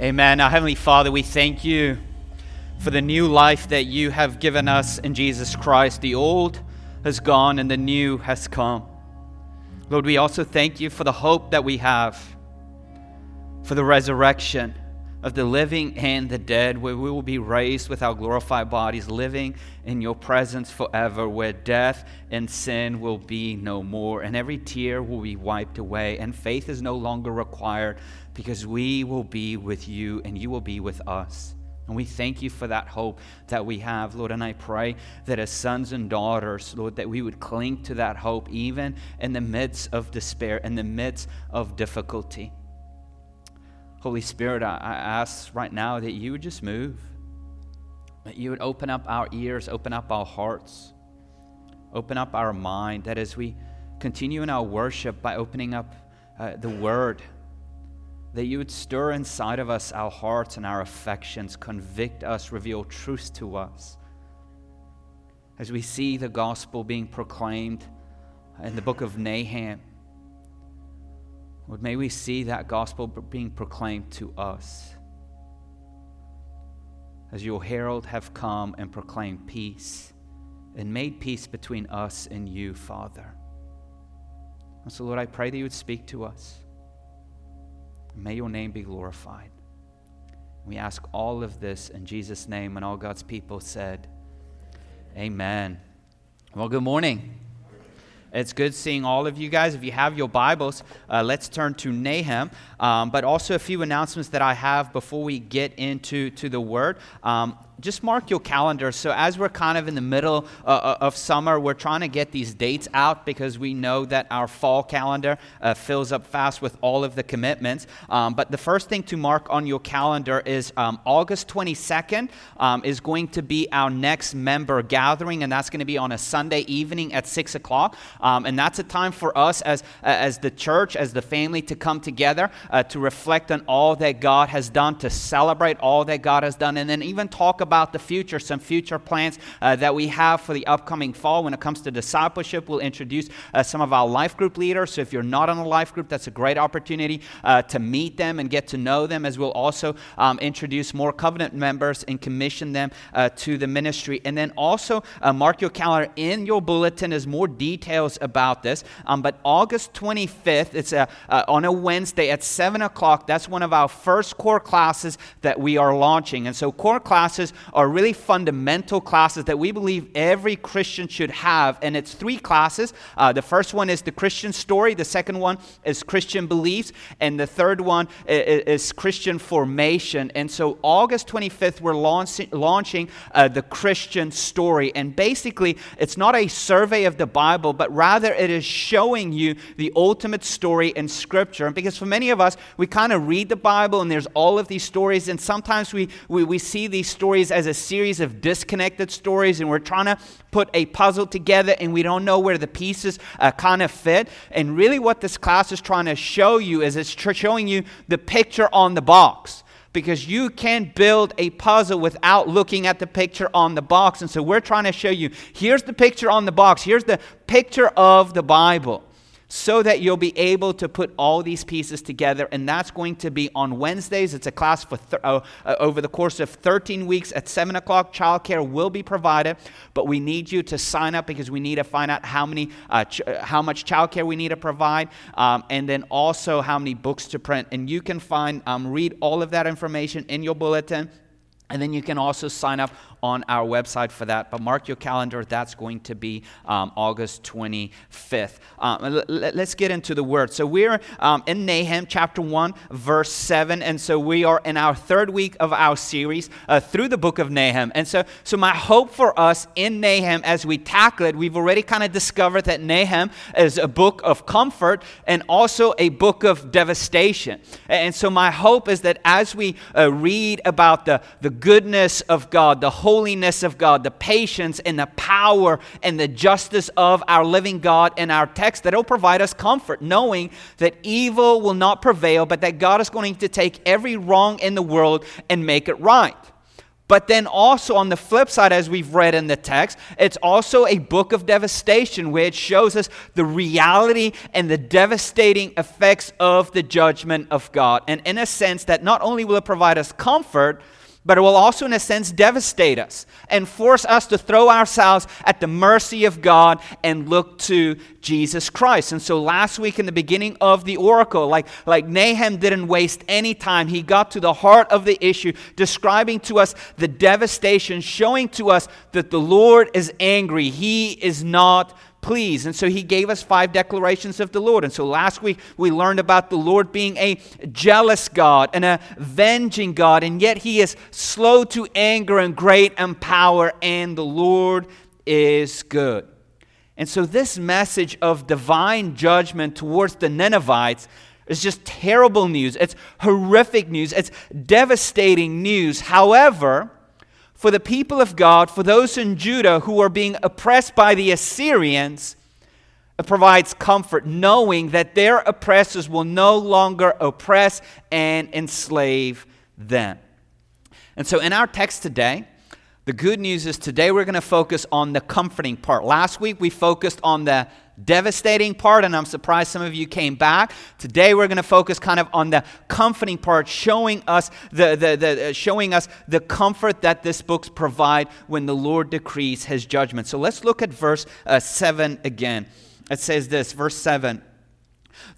Amen. Our Heavenly Father, we thank you for the new life that you have given us in Jesus Christ. The old has gone and the new has come. Lord, we also thank you for the hope that we have for the resurrection of the living and the dead, where we will be raised with our glorified bodies, living in your presence forever, where death and sin will be no more, and every tear will be wiped away, and faith is no longer required because we will be with you and you will be with us. And we thank you for that hope that we have, Lord. And I pray that as sons and daughters, Lord, that we would cling to that hope even in the midst of despair, in the midst of difficulty. Holy Spirit, I, I ask right now that you would just move, that you would open up our ears, open up our hearts, open up our mind, that as we continue in our worship by opening up uh, the Word, that you would stir inside of us our hearts and our affections, convict us, reveal truth to us. As we see the gospel being proclaimed in the book of Nahum, Lord, may we see that gospel being proclaimed to us. As your herald have come and proclaimed peace and made peace between us and you, Father. And so, Lord, I pray that you would speak to us. May your name be glorified. We ask all of this in Jesus' name, and all God's people said, Amen. Well, good morning. It's good seeing all of you guys. If you have your Bibles, uh, let's turn to Nahum. Um, but also a few announcements that I have before we get into to the Word. Um, just mark your calendar. So, as we're kind of in the middle uh, uh, of summer, we're trying to get these dates out because we know that our fall calendar uh, fills up fast with all of the commitments. Um, but the first thing to mark on your calendar is um, August 22nd um, is going to be our next member gathering, and that's going to be on a Sunday evening at 6 o'clock. Um, and that's a time for us as, as the church, as the family, to come together uh, to reflect on all that God has done, to celebrate all that God has done, and then even talk about the future, some future plans uh, that we have for the upcoming fall. When it comes to discipleship, we'll introduce uh, some of our life group leaders. So if you're not on a life group, that's a great opportunity uh, to meet them and get to know them, as we'll also um, introduce more covenant members and commission them uh, to the ministry. And then also uh, mark your calendar in your bulletin as more details about this. Um, but August 25th, it's a, uh, on a Wednesday at 7 o'clock. That's one of our first core classes that we are launching. And so core classes are really fundamental classes that we believe every Christian should have. And it's three classes. Uh, the first one is the Christian story, the second one is Christian beliefs, and the third one is, is Christian formation. And so, August 25th, we're launching, launching uh, the Christian story. And basically, it's not a survey of the Bible, but rather it is showing you the ultimate story in Scripture. Because for many of us, we kind of read the Bible and there's all of these stories, and sometimes we, we, we see these stories as a series of disconnected stories, and we're trying to put a puzzle together, and we don't know where the pieces uh, kind of fit. And really, what this class is trying to show you is it's showing you the picture on the box because you can't build a puzzle without looking at the picture on the box. And so we're trying to show you here's the picture on the box, here's the picture of the Bible so that you'll be able to put all these pieces together. And that's going to be on Wednesdays. It's a class for th- uh, uh, over the course of 13 weeks at 7 o'clock. Childcare will be provided, but we need you to sign up because we need to find out how, many, uh, ch- uh, how much childcare we need to provide um, and then also how many books to print. And you can find, um, read all of that information in your bulletin. And then you can also sign up on our website for that. But mark your calendar, that's going to be um, August 25th. Um, let's get into the word. So we're um, in Nahum chapter 1, verse 7. And so we are in our third week of our series uh, through the book of Nahum. And so, so my hope for us in Nahum as we tackle it, we've already kind of discovered that Nahum is a book of comfort and also a book of devastation. And so my hope is that as we uh, read about the, the goodness of God, the holiness of God, the patience and the power and the justice of our living God in our text, that it'll provide us comfort, knowing that evil will not prevail, but that God is going to take every wrong in the world and make it right. But then also on the flip side, as we've read in the text, it's also a book of devastation where it shows us the reality and the devastating effects of the judgment of God. And in a sense, that not only will it provide us comfort, but it will also, in a sense, devastate us and force us to throw ourselves at the mercy of God and look to Jesus Christ. And so, last week in the beginning of the oracle, like, like Nahum didn't waste any time, he got to the heart of the issue, describing to us the devastation, showing to us that the Lord is angry. He is not please. And so he gave us five declarations of the Lord. And so last week we learned about the Lord being a jealous God and a venging God, and yet he is slow to anger and great in power, and the Lord is good. And so this message of divine judgment towards the Ninevites is just terrible news. It's horrific news. It's devastating news. However, for the people of God, for those in Judah who are being oppressed by the Assyrians, it provides comfort knowing that their oppressors will no longer oppress and enslave them. And so, in our text today, the good news is today we're going to focus on the comforting part. Last week we focused on the devastating part, and I'm surprised some of you came back. Today we're going to focus kind of on the comforting part, showing us the, the, the uh, showing us the comfort that this books provide when the Lord decrees his judgment. So let's look at verse uh, 7 again. It says this, verse 7.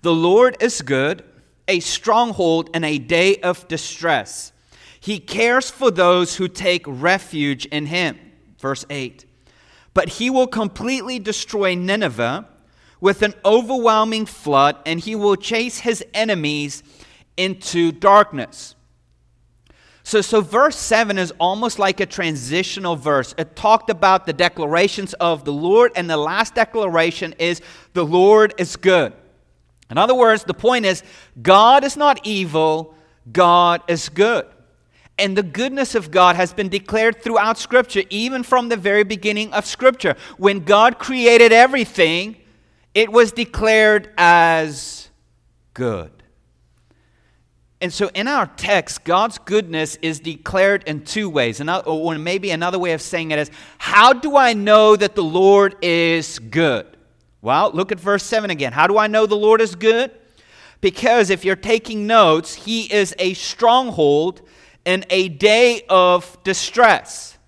The Lord is good, a stronghold in a day of distress. He cares for those who take refuge in him. Verse 8. But he will completely destroy Nineveh with an overwhelming flood, and he will chase his enemies into darkness. So, so verse 7 is almost like a transitional verse. It talked about the declarations of the Lord, and the last declaration is the Lord is good. In other words, the point is God is not evil, God is good. And the goodness of God has been declared throughout Scripture, even from the very beginning of Scripture. When God created everything, it was declared as good. And so in our text, God's goodness is declared in two ways. Or maybe another way of saying it is, how do I know that the Lord is good? Well, look at verse 7 again. How do I know the Lord is good? Because if you're taking notes, He is a stronghold in a day of distress.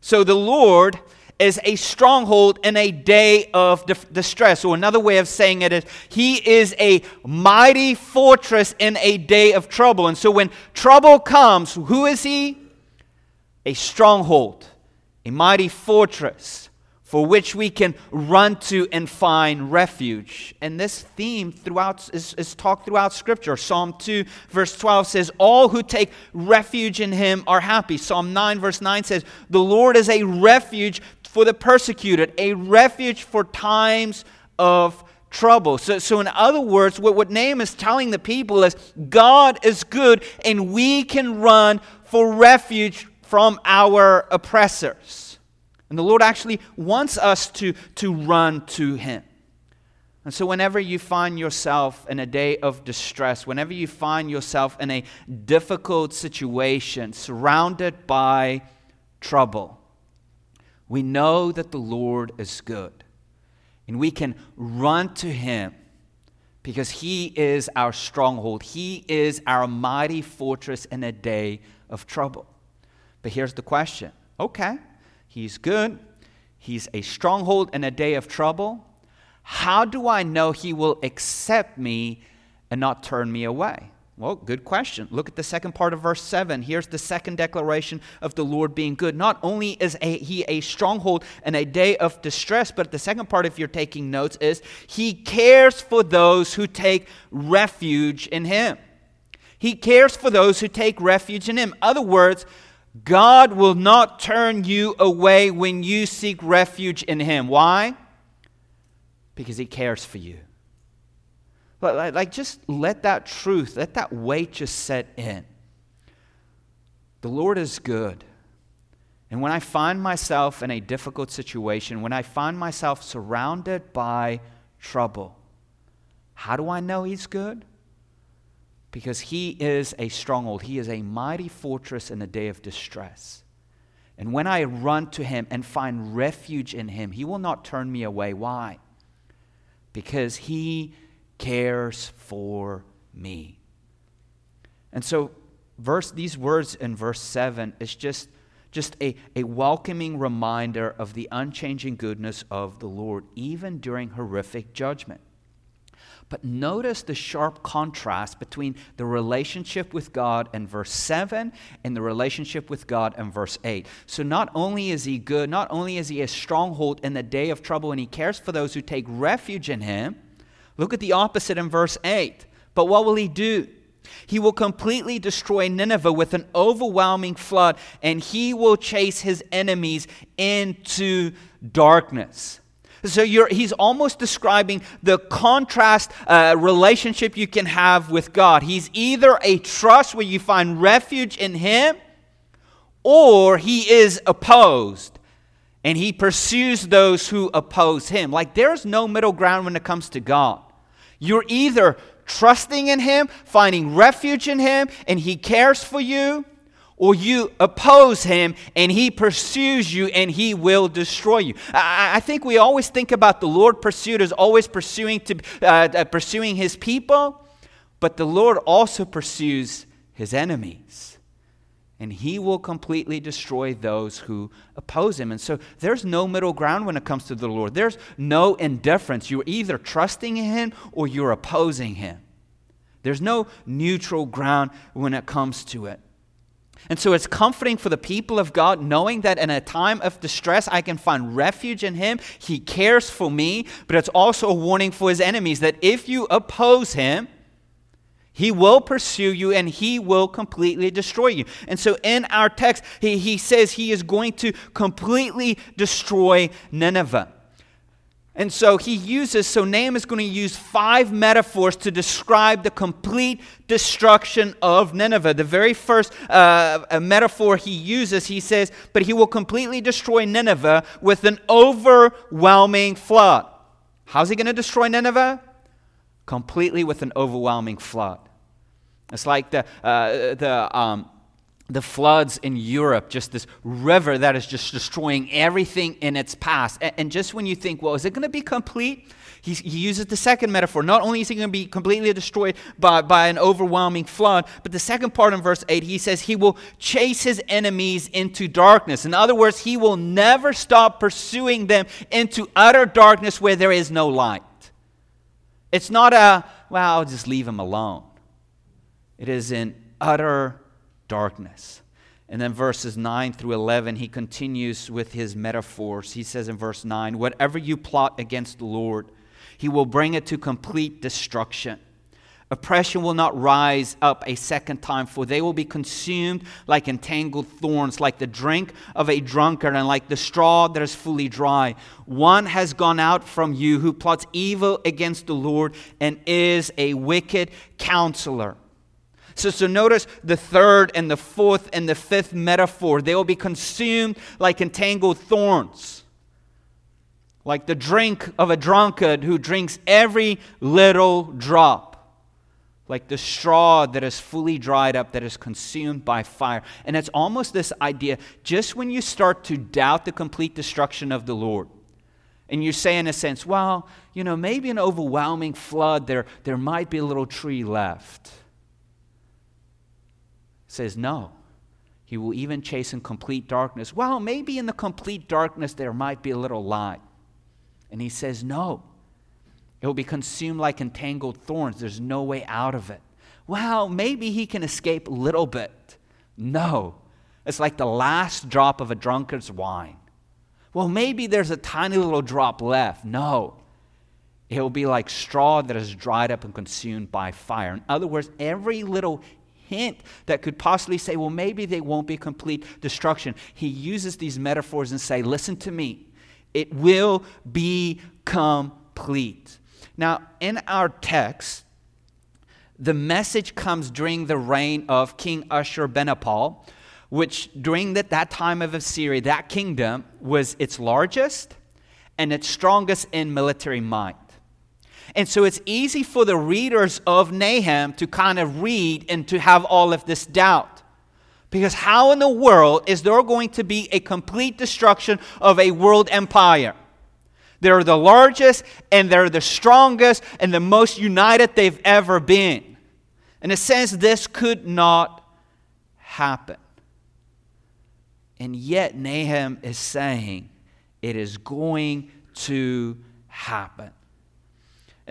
So the Lord is a stronghold in a day of distress. Or another way of saying it is, He is a mighty fortress in a day of trouble. And so when trouble comes, who is He? A stronghold, a mighty fortress for which we can run to and find refuge. And this theme throughout is, is, talked throughout Scripture. Psalm 2, verse 12 says, All who take refuge in him are happy. Psalm 9, verse 9 says, The Lord is a refuge for the persecuted, a refuge for times of trouble. So, so in other words, what, what is telling the people is God is good and we can run for refuge from our oppressors. And the Lord actually wants us to, to run to Him. And so, whenever you find yourself in a day of distress, whenever you find yourself in a difficult situation, surrounded by trouble, we know that the Lord is good. And we can run to Him because He is our stronghold. He is our mighty fortress in a day of trouble. But here's the question okay, He's good. He's a stronghold in a day of trouble. How do I know He will accept me and not turn me away? Well, good question. Look at the second part of verse 7. Here's the second declaration of the Lord being good. Not only is a, He a stronghold in a day of distress, but the second part, if you're taking notes, is He cares for those who take refuge in Him. He cares for those who take refuge in Him. Other words, God will not turn you away when you seek refuge in Him. Why? Because He cares for you. Like, just let that truth, let that weight just set in. The Lord is good. And when I find myself in a difficult situation, when I find myself surrounded by trouble, how do I know He's good? Because he is a stronghold. He is a mighty fortress in a day of distress. And when I run to him and find refuge in him, he will not turn me away. Why? Because he cares for me. And so verse these words in verse 7 is just just a, a welcoming reminder of the unchanging goodness of the Lord, even during horrific judgment. But notice the sharp contrast between the relationship with God in verse 7 and the relationship with God in verse 8. So, not only is he good, not only is he a stronghold in the day of trouble, and he cares for those who take refuge in him. Look at the opposite in verse 8. But what will he do? He will completely destroy Nineveh with an overwhelming flood, and he will chase his enemies into darkness. So he's almost describing the contrast uh, relationship you can have with God. He's either a trust where you find refuge in him, or he is opposed and he pursues those who oppose him. Like there's no middle ground when it comes to God. You're either trusting in Him, finding refuge in Him, and He cares for you, or you oppose Him and He pursues you and He will destroy you. I, I think we always think about the Lord pursued as always pursuing, to, uh, uh, pursuing His people, but the Lord also pursues His enemies and he will completely destroy those who oppose him. And so there's no middle ground when it comes to the Lord. There's no indifference. You're either trusting in him or you're opposing him. There's no neutral ground when it comes to it. And so it's comforting for the people of God knowing that in a time of distress, I can find refuge in Him. He cares for me, but it's also a warning for His enemies that if you oppose Him, he will pursue you and he will completely destroy you. And so in our text, he, he says he is going to completely destroy Nineveh. And so he uses, so Nahum is going to use five metaphors to describe the complete destruction of Nineveh. The very first uh, metaphor he uses, he says, but he will completely destroy Nineveh with an overwhelming flood. How's he going to destroy Nineveh? Completely with an overwhelming flood. It's like the, uh, the, um, the floods in Europe, just this river that is just destroying everything in its path. And, just when you think, well, is it going to be complete? He, he, uses the second metaphor. Not only is he going to be completely destroyed by, by an overwhelming flood, but the second part in verse 8, he says he will chase his enemies into darkness. In other words, he will never stop pursuing them into utter darkness where there is no light. It's not a, well, I'll just leave him alone. It is an utter darkness. And then verses 9 through 11, he continues with his metaphors. He says in verse 9, Whatever you plot against the Lord, he will bring it to complete destruction. Oppression will not rise up a second time, for they will be consumed like entangled thorns, like the drink of a drunkard, and like the straw that is fully dry. One has gone out from you who plots evil against the Lord and is a wicked counselor. So, so notice the third and the fourth and the fifth metaphor. They will be consumed like entangled thorns, like the drink of a drunkard who drinks every little drop, like the straw that is fully dried up, that is consumed by fire. And it's almost this idea just when you start to doubt the complete destruction of the Lord. And you say, in a sense, well, you know, maybe an overwhelming flood, there, there might be a little tree left says no. He will even chase in complete darkness. Well, maybe in the complete darkness there might be a little light. And he says no. It will be consumed like entangled thorns. There's no way out of it. Well, maybe he can escape a little bit. No. It's like the last drop of a drunkard's wine. Well, maybe there's a tiny little drop left. No. It will be like straw that is dried up and consumed by fire. In other words, every little hint that could possibly say, well, maybe they won't be complete destruction. He uses these metaphors and say, listen to me, it will be complete. Now, in our text, the message comes during the reign of King Ashurbanipal, which during the, that time of Assyria, that kingdom was its largest and its strongest in military might. And so it's easy for the readers of Nahum to kind of read and to have all of this doubt. Because how in the world is there going to be a complete destruction of a world empire? They're the largest and they're the strongest and the most united they've ever been. And it says this could not happen. And yet, Nahum is saying it is going to happen.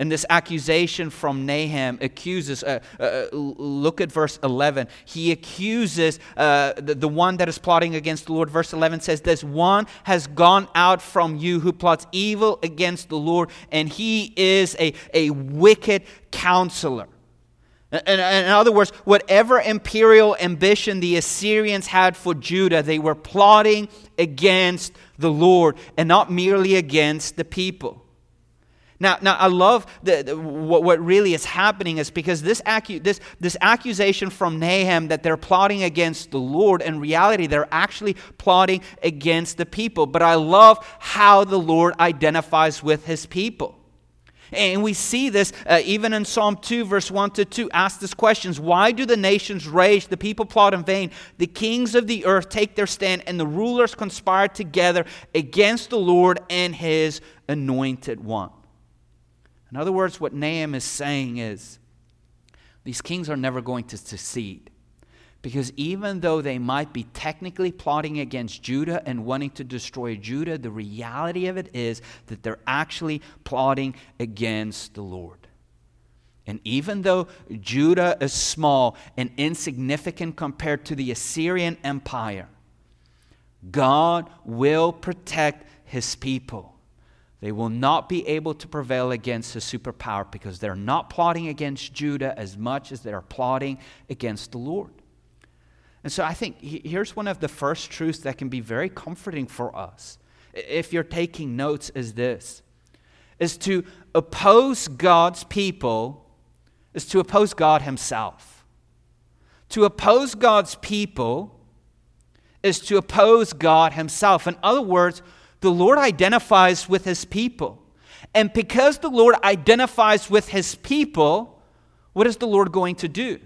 And this accusation from Nahum accuses, uh, uh, look at verse 11. He accuses uh, the, the one that is plotting against the Lord. Verse 11 says, This one has gone out from you who plots evil against the Lord, and he is a, a wicked counselor. In, in other words, whatever imperial ambition the Assyrians had for Judah, they were plotting against the Lord and not merely against the people. Now, now I love the, the, what, what really is happening is because this, acu- this, this accusation from Nahum that they're plotting against the Lord, in reality, they're actually plotting against the people. But I love how the Lord identifies with his people. And we see this uh, even in Psalm 2, verse 1 to 2. Ask this questions Why do the nations rage? The people plot in vain. The kings of the earth take their stand, and the rulers conspire together against the Lord and his anointed one. In other words, what Nahum is saying is these kings are never going to succeed. Because even though they might be technically plotting against Judah and wanting to destroy Judah, the reality of it is that they're actually plotting against the Lord. And even though Judah is small and insignificant compared to the Assyrian Empire, God will protect his people. They will not be able to prevail against a superpower because they're not plotting against Judah as much as they're plotting against the Lord. And so I think here's one of the first truths that can be very comforting for us. If you're taking notes, is this is to oppose God's people is to oppose God Himself. To oppose God's people is to oppose God Himself. In other words, the Lord identifies with his people. And because the Lord identifies with his people, what is the Lord going to do?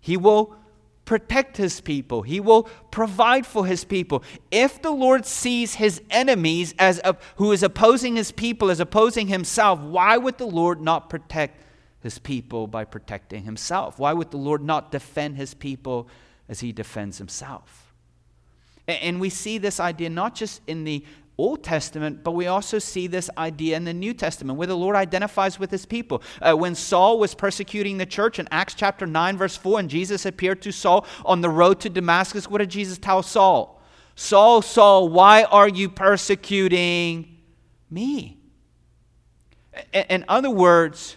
He will protect his people. He will provide for his people. If the Lord sees his enemies as a, who is opposing his people as opposing himself, why would the Lord not protect his people by protecting himself? Why would the Lord not defend his people as he defends himself? And we see this idea not just in the Old Testament, but we also see this idea in the New Testament where the Lord identifies with his people. Uh, when Saul was persecuting the church in Acts chapter 9, verse 4, and Jesus appeared to Saul on the road to Damascus, what did Jesus tell Saul? Saul, Saul, why are you persecuting me? In other words,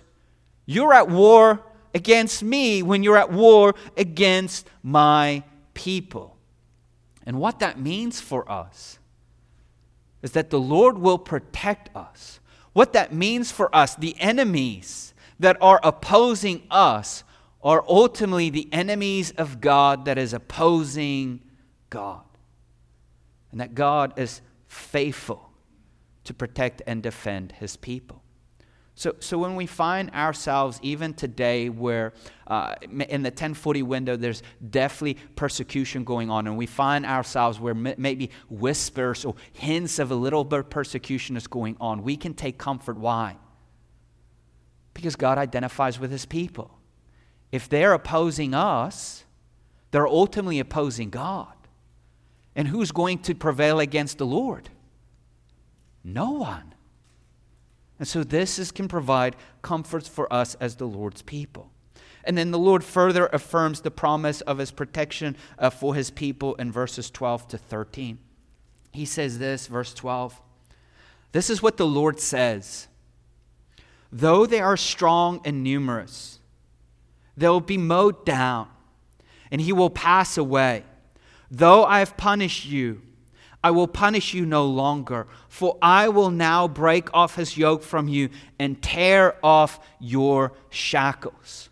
you're at war against me when you're at war against my people. And what that means for us is that the Lord will protect us. What that means for us, the enemies that are opposing us, are ultimately the enemies of God that is opposing God. And that God is faithful to protect and defend his people. So, so when we find ourselves, even today, where uh, in the 1040 window there's definitely persecution going on, and we find ourselves where maybe whispers or hints of a little bit of persecution is going on, we can take comfort. Why? Because God identifies with his people. If they're opposing us, they're ultimately opposing God. And who's going to prevail against the Lord? No one. And so this is, can provide comforts for us as the Lord's people. And then the Lord further affirms the promise of his protection uh, for his people in verses 12 to 13. He says this, verse 12 This is what the Lord says Though they are strong and numerous, they'll be mowed down, and he will pass away. Though I have punished you, I will punish you no longer, for I will now break off his yoke from you and tear off your shackles.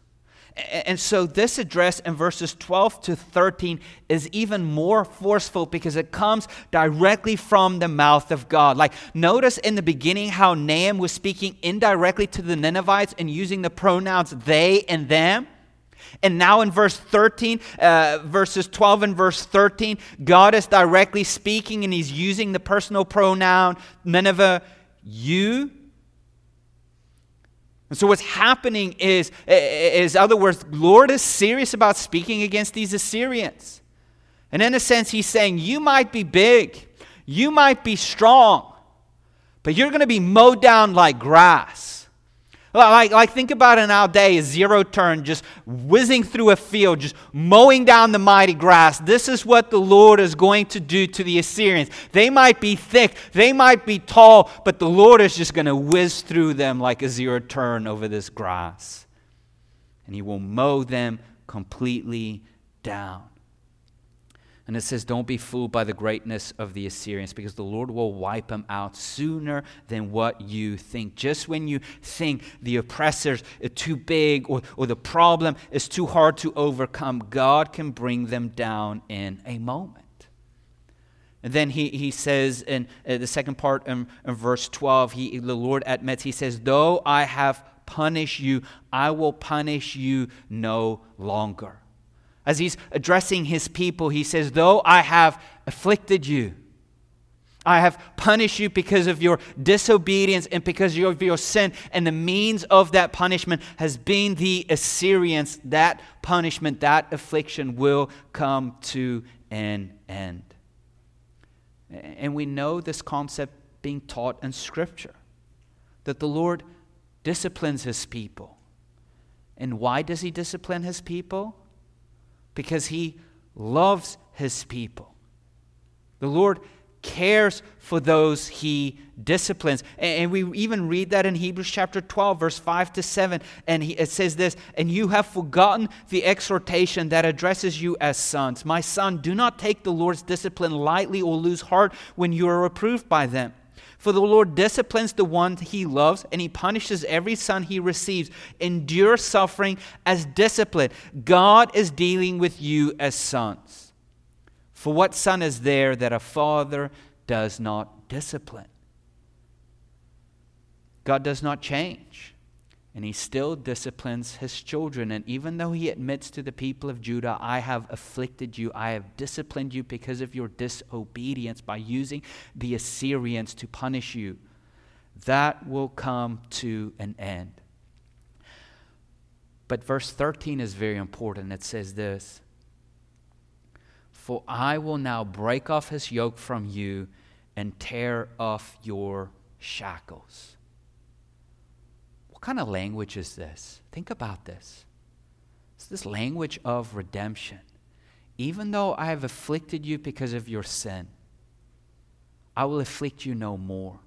And so, this address in verses 12 to 13 is even more forceful because it comes directly from the mouth of God. Like, notice in the beginning how Nahum was speaking indirectly to the Ninevites and using the pronouns they and them. And now in verse 13, uh, verses 12 and verse 13, God is directly speaking and he's using the personal pronoun Nineveh, you and so what's happening is, is other words, Lord is serious about speaking against these Assyrians. And in a sense, he's saying, you might be big, you might be strong, but you're going to be mowed down like grass. Like, like think about it nowadays, a zero turn, just whizzing through a field, just mowing down the mighty grass. This is what the Lord is going to do to the Assyrians. They might be thick, they might be tall, but the Lord is just going to whiz through them like a zero turn over this grass. And He will mow them completely down. And it says, Don't be fooled by the greatness of the Assyrians, because the Lord will wipe them out sooner than what you think. Just when you think the oppressors are too big or, or the problem is too hard to overcome, God can bring them down in a moment. And then he, he says in the second part in, in verse 12, he, the Lord admits, He says, Though I have punished you, I will punish you no longer. As he's addressing his people, he says, Though I have afflicted you, I have punished you because of your disobedience and because of your sin, and the means of that punishment has been the Assyrians. That punishment, that affliction will come to an end. And we know this concept being taught in Scripture that the Lord disciplines his people. And why does he discipline his people? Because he loves his people. The Lord cares for those he disciplines. And we even read that in Hebrews chapter 12, verse 5 to 7. And it says this And you have forgotten the exhortation that addresses you as sons. My son, do not take the Lord's discipline lightly or lose heart when you are reproved by them. For the Lord disciplines the one he loves, and he punishes every son he receives. Endure suffering as discipline. God is dealing with you as sons. For what son is there that a father does not discipline? God does not change and he still disciplines his children. And even though he admits to the people of Judah, I have afflicted you, I have disciplined you because of your disobedience by using the Assyrians to punish you, that will come to an end. But verse 13 is very important. It says this For I will now break off his yoke from you and tear off your shackles kind of language is this? Think about this. It's this language of redemption. Even though I have afflicted you because of your sin, I will afflict you no more.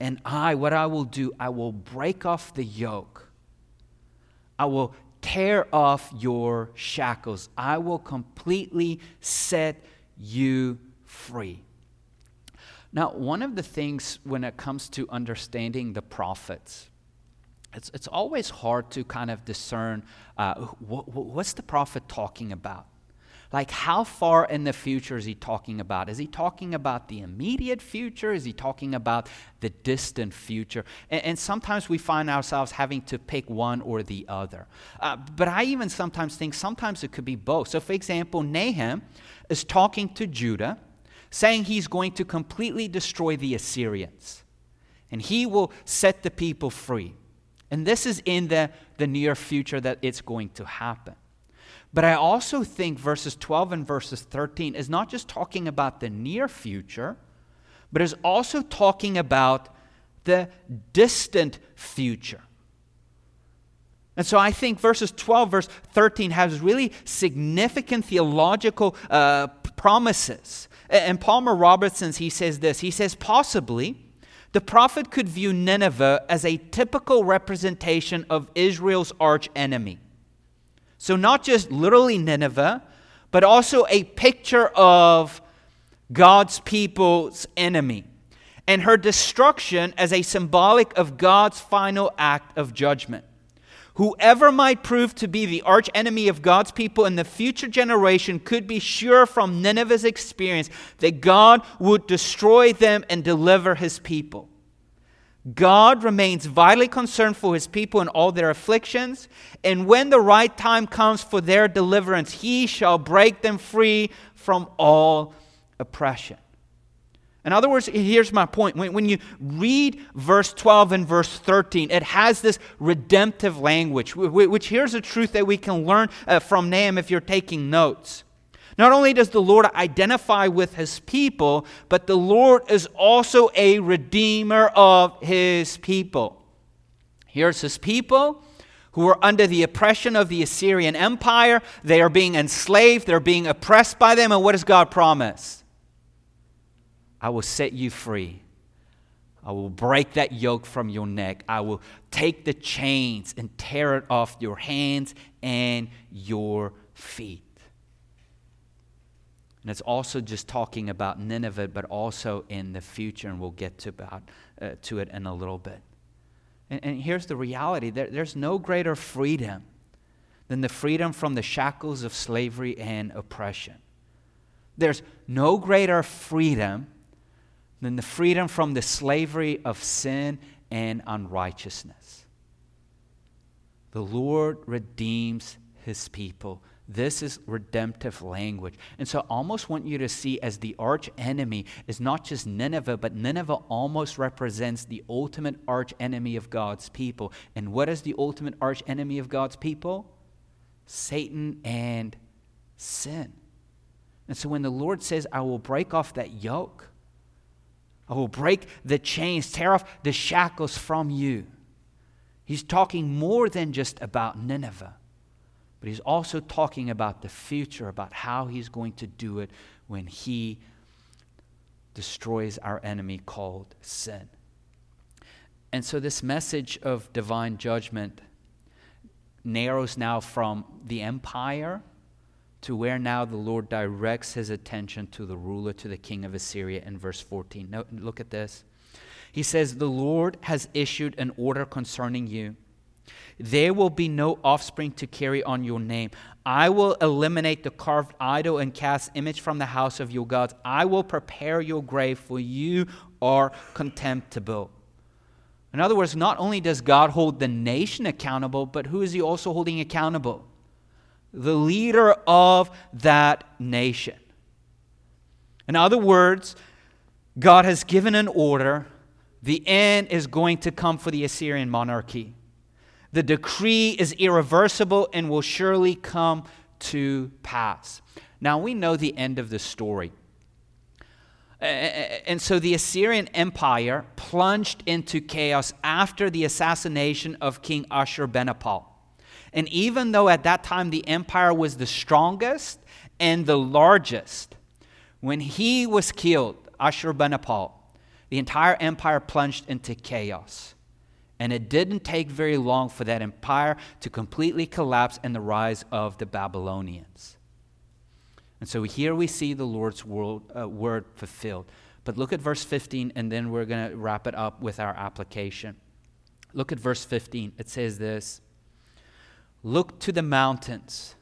And I, what I will do, I will break off the yoke. I will tear off your shackles. I will completely set you free. Now, one of the things when it comes to understanding the prophets, it's, it's always hard to kind of discern uh, what, what's the prophet talking about? Like, how far in the future is he talking about? Is he talking about the immediate future? Is he talking about the distant future? And, and sometimes we find ourselves having to pick one or the other. Uh, but I even sometimes think sometimes it could be both. So, for example, Nahum is talking to Judah, saying he's going to completely destroy the Assyrians, and he will set the people free. And this is in the, the near future that it's going to happen. But I also think verses 12 and verses 13 is not just talking about the near future, but is also talking about the distant future. And so I think verses 12, verse 13 has really significant theological uh, promises. And Palmer Robertson, he says this he says, possibly the prophet could view Nineveh as a typical representation of Israel's arch enemy. So, not just literally Nineveh, but also a picture of God's people's enemy and her destruction as a symbolic of God's final act of judgment. Whoever might prove to be the arch enemy of God's people in the future generation could be sure from Nineveh's experience that God would destroy them and deliver his people. God remains vitally concerned for his people in all their afflictions, and when the right time comes for their deliverance, he shall break them free from all oppression. In other words, here's my point. When, when, you read verse 12 and verse 13, it has this redemptive language, which here's a truth that we can learn uh, from Nahum if you're taking notes. Not only does the Lord identify with his people, but the Lord is also a redeemer of his people. Here's his people who are under the oppression of the Assyrian Empire. They are being enslaved, they're being oppressed by them. And what does God promise? I will set you free. I will break that yoke from your neck. I will take the chains and tear it off your hands and your feet. And it's also just talking about Nineveh, but also in the future, and we'll get to, about, uh, to it in a little bit. And, and here's the reality there, there's no greater freedom than the freedom from the shackles of slavery and oppression. There's no greater freedom than the freedom from the slavery of sin and unrighteousness. The Lord redeems his people this is redemptive language. And so I almost want you to see as the arch enemy is not just Nineveh, but Nineveh almost represents the ultimate arch enemy of God's people. And what is the ultimate arch enemy of God's people? Satan and sin. And so when the Lord says, I will break off that yoke, I will break the chains, tear off the shackles from you, he's talking more than just about Nineveh. But he's also talking about the future, about how he's going to do it when he destroys our enemy called sin. And so, this message of divine judgment narrows now from the empire to where now the Lord directs his attention to the ruler, to the king of Assyria in verse 14. Now, look at this. He says, The Lord has issued an order concerning you there will be no offspring to carry on your name. I will eliminate the carved idol and cast image from the house of your gods. I will prepare your grave, for you are contemptible. In other words, not only does God hold the nation accountable, but who is he also holding accountable? The leader of that nation. In other words, God has given an order. The end is going to come for the Assyrian monarchy. The decree is irreversible and will surely come to pass. Now we know the end of the story. And so the Assyrian Empire plunged into chaos after the assassination of King Ashurbanipal. And even though at that time the empire was the strongest and the largest, when he was killed, Ashurbanipal, the entire empire plunged into chaos. And it didn't take very long for that empire to completely collapse and the rise of the Babylonians. And so here we see the Lord's uh, word fulfilled. But look at verse 15, and then we're going to wrap it up with our application. Look at verse 15. It says this Look to the mountains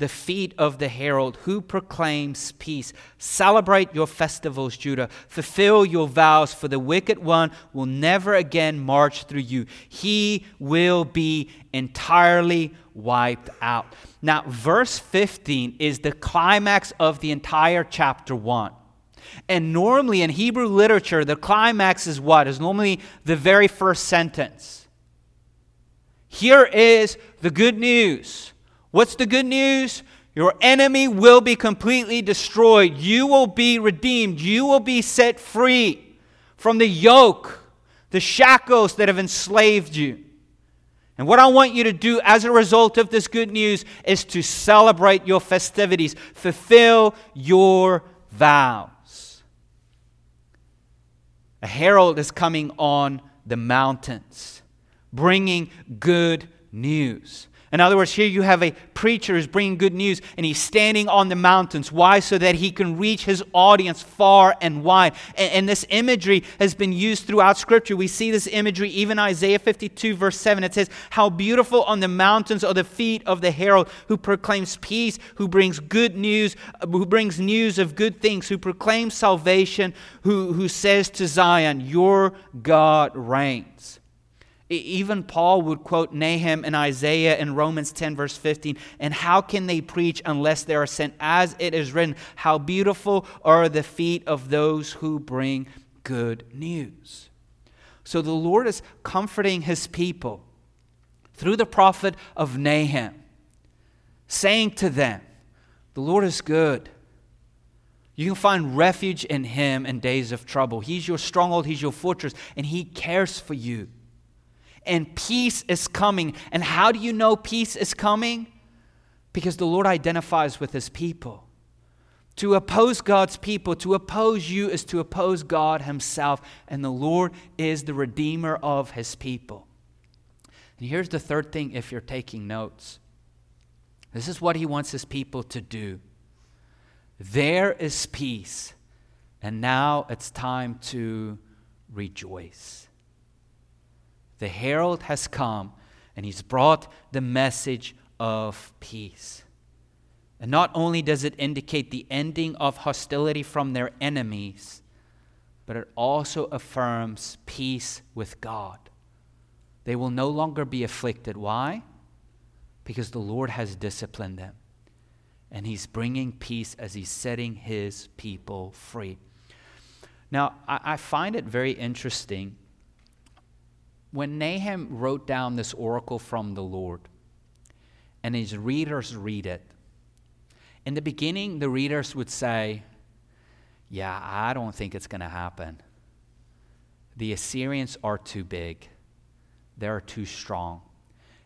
the feet of the herald who proclaims peace. Celebrate your festivals, Judah. Fulfill your vows, for the wicked one will never again march through you. He will be entirely wiped out. Now, verse 15 is the climax of the entire chapter 1. And normally in Hebrew literature, the climax is what? Is normally the very first sentence. Here is the good news What's the good news? Your enemy will be completely destroyed. You will be redeemed. You will be set free from the yoke, the shackles that have enslaved you. And what I want you to do as a result of this good news is to celebrate your festivities, fulfill your vows. A herald is coming on the mountains, bringing good news. In other words, here you have a preacher who's bringing good news and he's standing on the mountains. Why? So that he can reach his audience far and wide. And, and, this imagery has been used throughout Scripture. We see this imagery even Isaiah 52, verse 7. It says, How beautiful on the mountains are the feet of the herald who proclaims peace, who brings good news, who brings news of good things, who proclaims salvation, who, who says to Zion, Your God reigns. Even Paul would quote Nahum and Isaiah in Romans 10, verse 15. And how can they preach unless they are sent? As it is written, How beautiful are the feet of those who bring good news. So the Lord is comforting his people through the prophet of Nahum, saying to them, The Lord is good. You can find refuge in him in days of trouble. He's your stronghold, he's your fortress, and he cares for you and peace is coming. And how do you know peace is coming? Because the Lord identifies with his people. To oppose God's people, to oppose you, is to oppose God himself. And the Lord is the redeemer of his people. And here's the third thing if you're taking notes this is what he wants his people to do. There is peace, and now it's time to rejoice. The herald has come and he's brought the message of peace. And not only does it indicate the ending of hostility from their enemies, but it also affirms peace with God. They will no longer be afflicted. Why? Because the Lord has disciplined them. And He's bringing peace as He's setting His people free. Now, I, I find it very interesting when Nahum wrote down this oracle from the Lord, and his readers read it, in the beginning, the readers would say, Yeah, I don't think it's going to happen. The Assyrians are too big, they're too strong.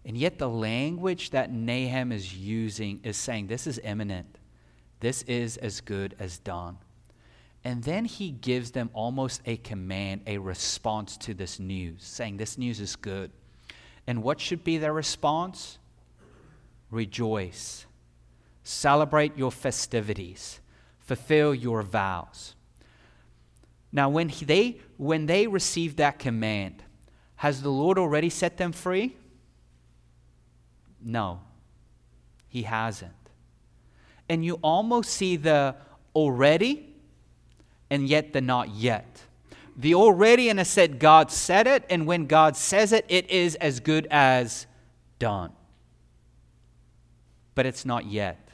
And yet, the language that Nahum is using is saying, This is imminent. This is as good as done. And then he gives them almost a command, a response to this news, saying, This news is good. And what should be their response? Rejoice. Celebrate your festivities. Fulfill your vows. Now, when they, when they received that command, has the Lord already set them free? No, He hasn't. And you almost see the already and yet the not yet. The already in a said God said it, and when God says it, it is as good as done. But it's not yet.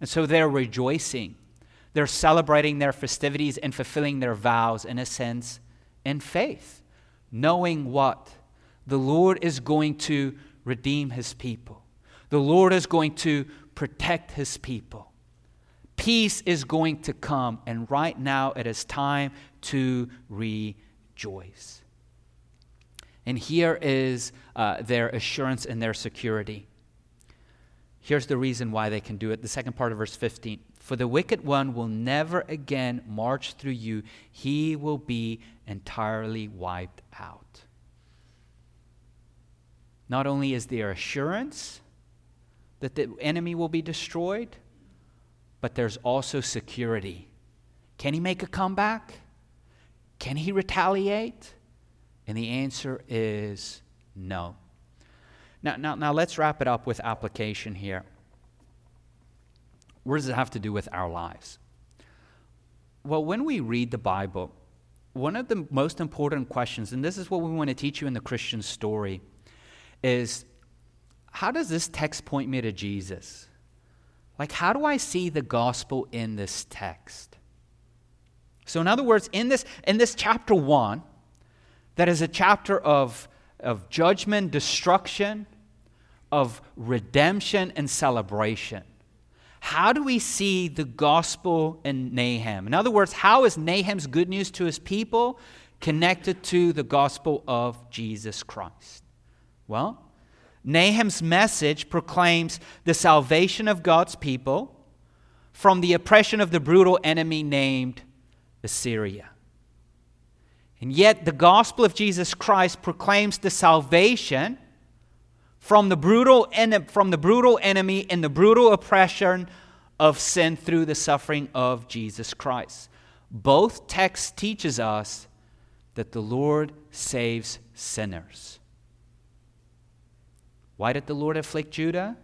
And so they're rejoicing. They're celebrating their festivities and fulfilling their vows, in a sense, in faith, knowing what? The Lord is going to redeem his people, the Lord is going to protect his people peace is going to come, and right now it is time to rejoice. And here is uh, their assurance and their security. Here's the reason why they can do it. The second part of verse 15. For the wicked one will never again march through you, he will be entirely wiped out. Not only is there assurance that the enemy will be destroyed, but there's also security. Can he make a comeback? Can he retaliate? And the answer is no. Now, now, now let's wrap it up with application here. What does it have to do with our lives? Well, when we read the Bible, one of the most important questions, and this is what we want to teach you in the Christian story, is how does this text point me to Jesus? Like, how do I see the gospel in this text? So, in other words, in this, in this chapter one, that is a chapter of, of judgment, destruction, of redemption, and celebration. How do we see the gospel in Nahum? In other words, how is Nahum's good news to his people connected to the gospel of Jesus Christ? Well, Nahum's message proclaims the salvation of God's people from the oppression of the brutal enemy named Assyria. And yet, the gospel of Jesus Christ proclaims the salvation from the brutal en- from the brutal enemy and the brutal oppression of sin through the suffering of Jesus Christ. Both texts teaches us that the Lord saves sinners. Why did the Lord afflict Judah?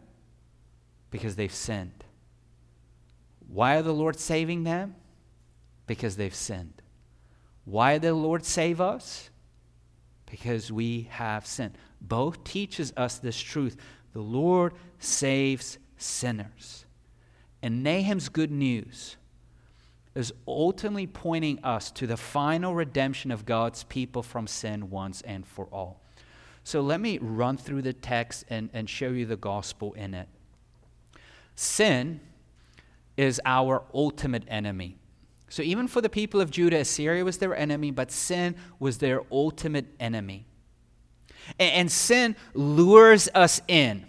Because they've sinned. Why are the Lord saving them? Because they've sinned. Why did the Lord save us? Because we have sinned. Both teaches us this truth. The Lord saves sinners. And Nahum's good news is ultimately pointing us to the final redemption of God's people from sin once and for all. So let me run through the text and, and show you the gospel in it. Sin is our ultimate enemy. So even for the people of Judah, Assyria was their enemy, but sin was their ultimate enemy. And, and sin lures us in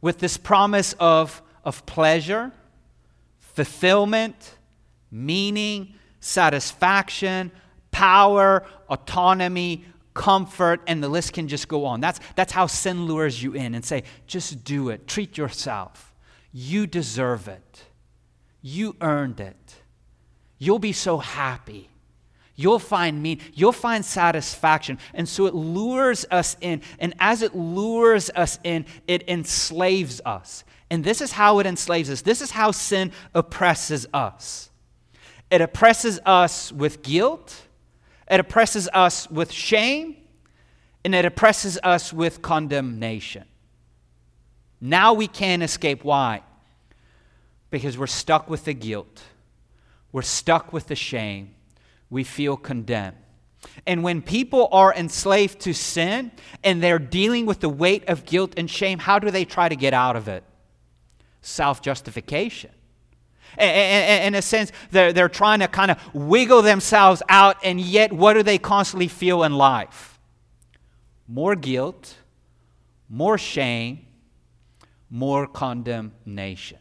with this promise of of pleasure, fulfillment, meaning, satisfaction, power, autonomy, comfort, and the list can just go on. That's, that's how sin lures you in and say, just do it, treat yourself. You deserve it. You earned it. You'll be so happy. You'll find meaning, you'll find satisfaction. And so it lures us in. And as it lures us in, it enslaves us. And this is how it enslaves us. This is how sin oppresses us. It oppresses us with guilt, it oppresses us with shame, and it oppresses us with condemnation. Now we can't escape. Why? Because we're stuck with the guilt, we're stuck with the shame, we feel condemned. And when people are enslaved to sin and they're dealing with the weight of guilt and shame, how do they try to get out of it? self justification. In a sense, they're, they're trying to kind of wiggle themselves out, and yet, what do they constantly feel in life? More guilt, more shame, more condemnation.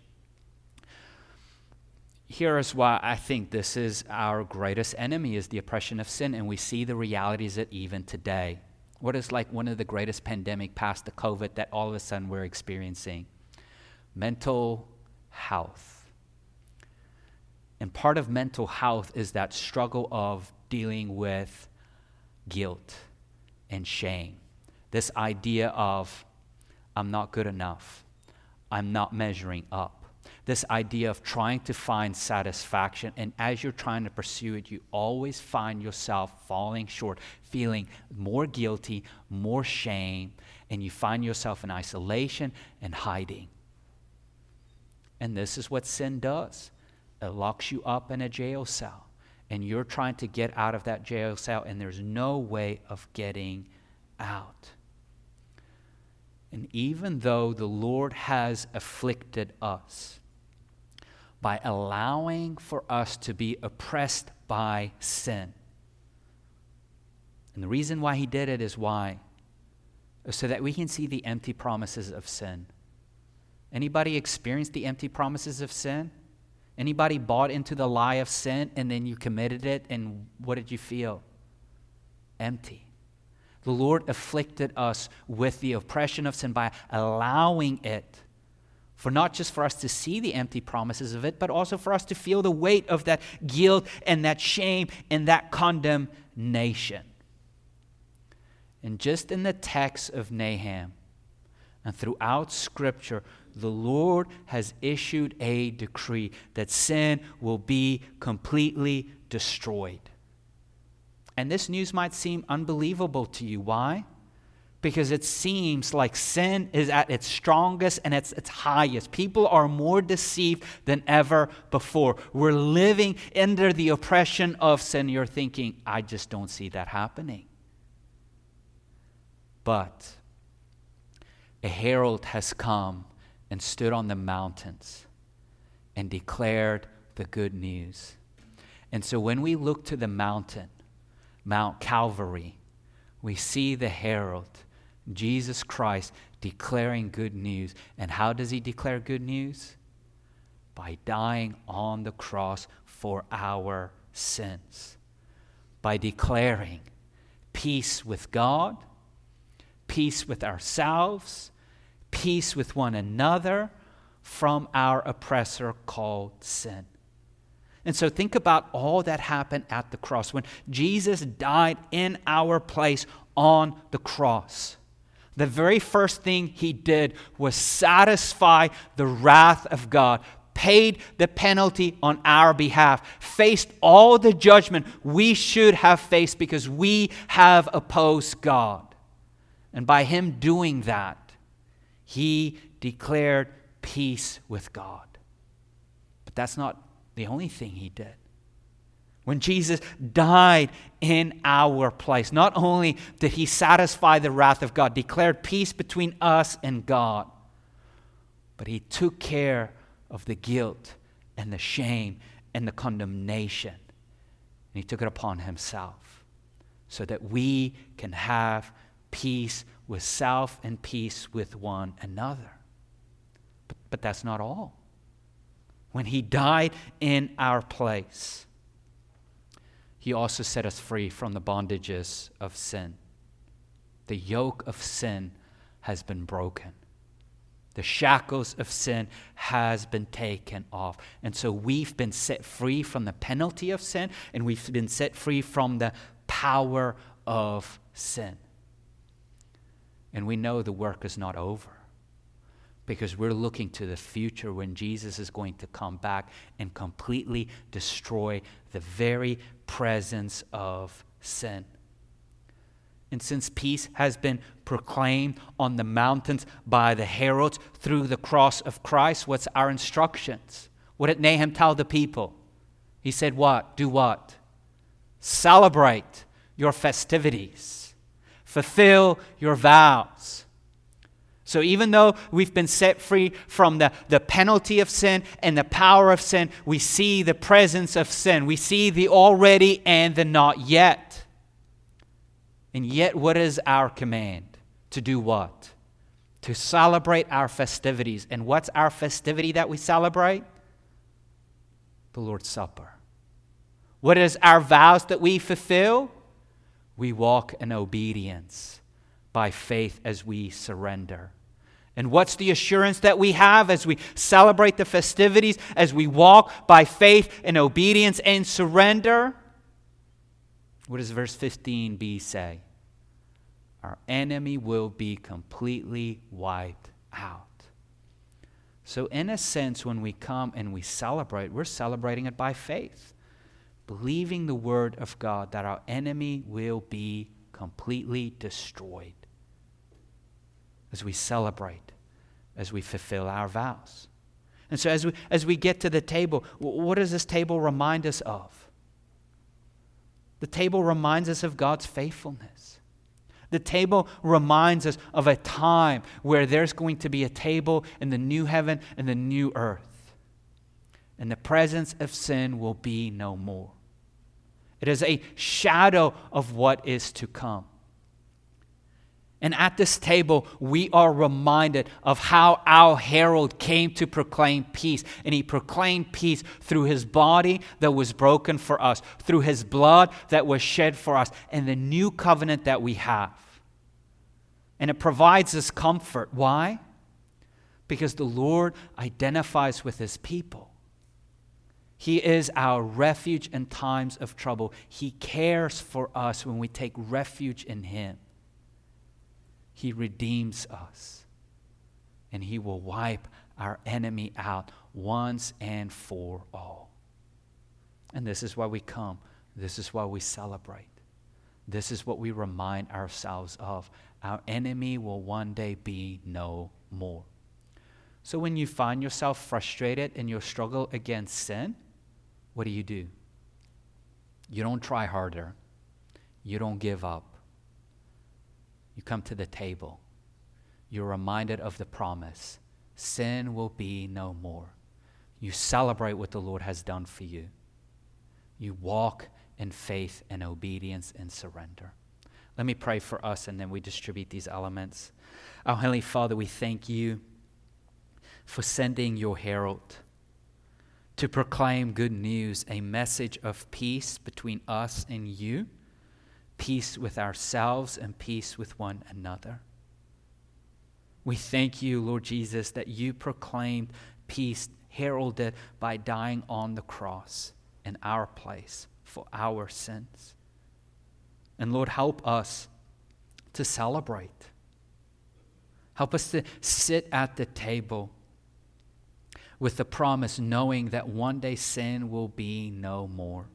Here is why I think this is our greatest enemy is the oppression of sin, and we see the realities it even today. What is like one of the greatest pandemic past the COVID that all of a sudden we're experiencing? mental health. And part of mental health is that struggle of dealing with guilt and shame. This idea of, I'm not good enough, I'm not measuring up. This idea of trying to find satisfaction, and as you're trying to pursue it, you always find yourself falling short, feeling more guilty, more shame, and you find yourself in isolation and hiding. And this is what sin does it locks you up in a jail cell. And you're trying to get out of that jail cell, and there's no way of getting out. And even though the Lord has afflicted us by allowing for us to be oppressed by sin, and the reason why He did it is why? So that we can see the empty promises of sin. Anybody experienced the empty promises of sin? Anybody bought into the lie of sin and then you committed it and what did you feel? Empty. The Lord afflicted us with the oppression of sin by allowing it for not just for us to see the empty promises of it, but also for us to feel the weight of that guilt and that shame and that condemnation. And just in the text of Nahum and throughout Scripture, the Lord has issued a decree that sin will be completely destroyed. And this news might seem unbelievable to you. Why? Because it seems like sin is at its strongest and its, its highest. People are more deceived than ever before. We're living under the oppression of sin. You're thinking, I just don't see that happening. But a herald has come and stood on the mountains and declared the good news. And so when we look to the mountain, Mount Calvary, we see the herald, Jesus Christ, declaring good news. And how does he declare good news? By dying on the cross for our sins, by declaring peace with God, peace with ourselves, peace with one another from our oppressor called sin. And so think about all that happened at the cross. When Jesus died in our place on the cross, the very first thing he did was satisfy the wrath of God, paid the penalty on our behalf, faced all the judgment we should have faced because we have opposed God. And by him doing that, he declared peace with God. But that's not the only thing he did. When Jesus died in our place, not only did he satisfy the wrath of God, declared peace between us and God, but he took care of the guilt and the shame and the condemnation. And he took it upon himself so that we can have peace with self and peace with one another. But, but that's not all. When he died in our place, he also set us free from the bondages of sin. The yoke of sin has been broken. The shackles of sin has been taken off. And so we've been set free from the penalty of sin and we've been set free from the power of sin. And we know the work is not over because we're looking to the future when Jesus is going to come back and completely destroy the very presence of sin. And since peace has been proclaimed on the mountains by the heralds through the cross of Christ, what's our instructions? What did Nahum tell the people? He said, What? Do what? Celebrate your festivities, fulfill your vows so, even though we've been set free from the, the penalty of sin and the power of sin, we see the presence of sin. We see the already and the not yet. And yet, what is our command? To do what? To celebrate our festivities. And what's our festivity that we celebrate? The Lord's Supper. What is our vows that we fulfill? We walk in obedience by faith as we surrender. And what's the assurance that we have as we celebrate the festivities, as we walk by faith and obedience and surrender? What does verse 15b say? Our enemy will be completely wiped out. So, in a sense, when we come and we celebrate, we're celebrating it by faith, believing the word of God that our enemy will be completely destroyed as we celebrate, as we fulfill our vows. And so, as we, as we get to the table, what does this table remind us of? The table reminds us of God's faithfulness. The table reminds us of a time where there's going to be a table in the new heaven and the new earth. And the presence of sin will be no more. It is a shadow of what is to come. And at this table, we are reminded of how our herald came to proclaim peace. And he proclaimed peace through his body that was broken for us, through his blood that was shed for us, and the new covenant that we have. And it provides us comfort. Why? Because the Lord identifies with his people. He is our refuge in times of trouble. He cares for us when we take refuge in him. He redeems us. And He will wipe our enemy out once and for all. And this is why we come. This is why we celebrate. This is what we remind ourselves of. Our enemy will one day be no more. So when you find yourself frustrated in your struggle against sin, what do you do? You don't try harder. You don't give up. You come to the table. You're reminded of the promise sin will be no more. You celebrate what the Lord has done for you. You walk in faith and obedience and surrender. Let me pray for us and then we distribute these elements. Our Heavenly Father, we thank you for sending your herald to proclaim good news, a message of peace between us and you peace with ourselves and peace with one another. We thank you, Lord Jesus, that you proclaimed peace, heralded by dying on the cross in our place for our sins. And Lord, help us to celebrate. Help us to sit at the table with the promise, knowing that one day sin will be no more.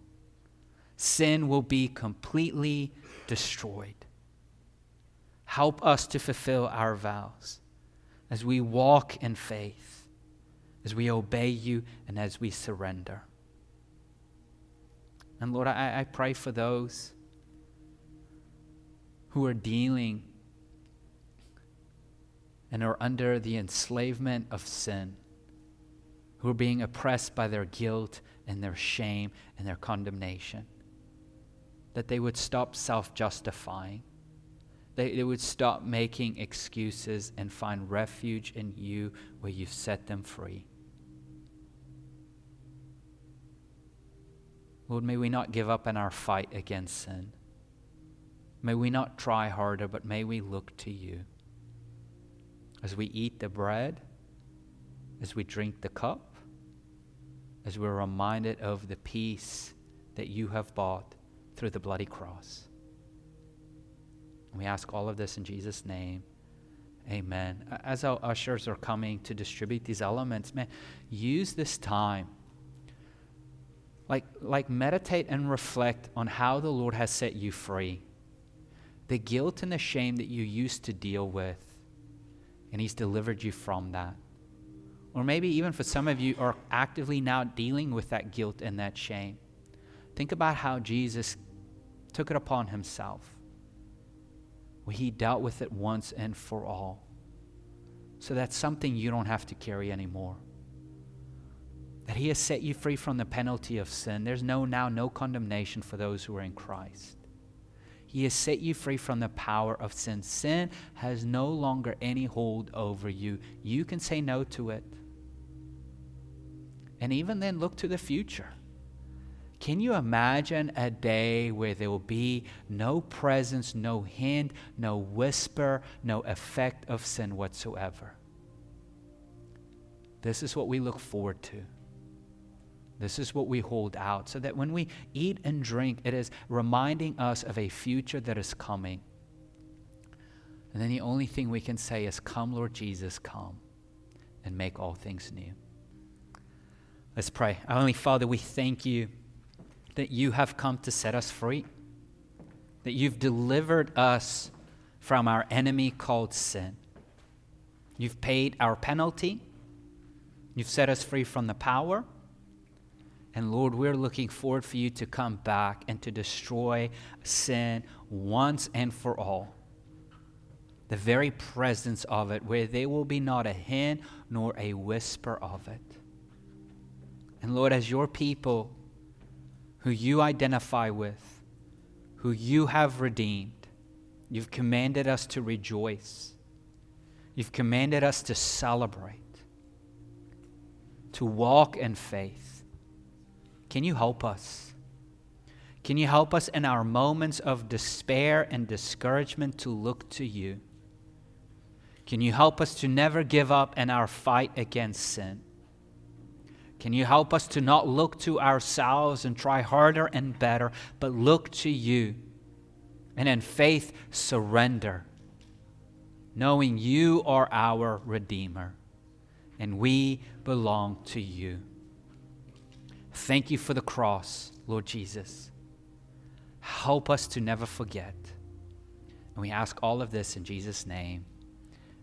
Sin will be completely destroyed. Help us to fulfill our vows as we walk in faith, as we obey you, and as we surrender. And Lord, I, I pray for those who are dealing and are under the enslavement of sin, who are being oppressed by their guilt and their shame and their condemnation, that they would stop self justifying. They, they would stop making excuses and find refuge in you where you've set them free. Lord, may we not give up in our fight against sin. May we not try harder, but may we look to you. As we eat the bread, as we drink the cup, as we're reminded of the peace that you have bought through the bloody cross. We ask all of this in Jesus' name. Amen. As our ushers are coming to distribute these elements, man, use this time. Like, like meditate and reflect on how the Lord has set you free. The guilt and the shame that you used to deal with, and He's delivered you from that. Or maybe even for some of you are actively now dealing with that guilt and that shame. Think about how Jesus took it upon Himself. He dealt with it once and for all. So that's something you don't have to carry anymore. That he has set you free from the penalty of sin. There's no now no condemnation for those who are in Christ. He has set you free from the power of sin. Sin has no longer any hold over you. You can say no to it. And even then, look to the future. Can you imagine a day where there will be no presence, no hint, no whisper, no effect of sin whatsoever? This is what we look forward to. This is what we hold out, so that when we eat and drink, it is reminding us of a future that is coming. And then the only thing we can say is, Come, Lord Jesus, come, and make all things new. Let's pray. Heavenly Father, we thank you that you have come to set us free, that you've delivered us from our enemy called sin. You've paid our penalty, you've set us free from the power and Lord, we're looking forward for you to come back and to destroy sin once and for all. The very presence of it, where there will be not a hint nor a whisper of it. And Lord, as your people who you identify with, who you have redeemed, you've commanded us to rejoice. You've commanded us to celebrate, to walk in faith can you help us? Can you help us in our moments of despair and discouragement to look to you? Can you help us to never give up in our fight against sin? Can you help us to not look to ourselves and try harder and better, but look to you and in faith surrender, knowing you are our Redeemer and we belong to you? Thank you for the cross, Lord Jesus. Help us to never forget. And we ask all of this in Jesus' name.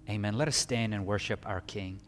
Amen. Let us stand and worship our King.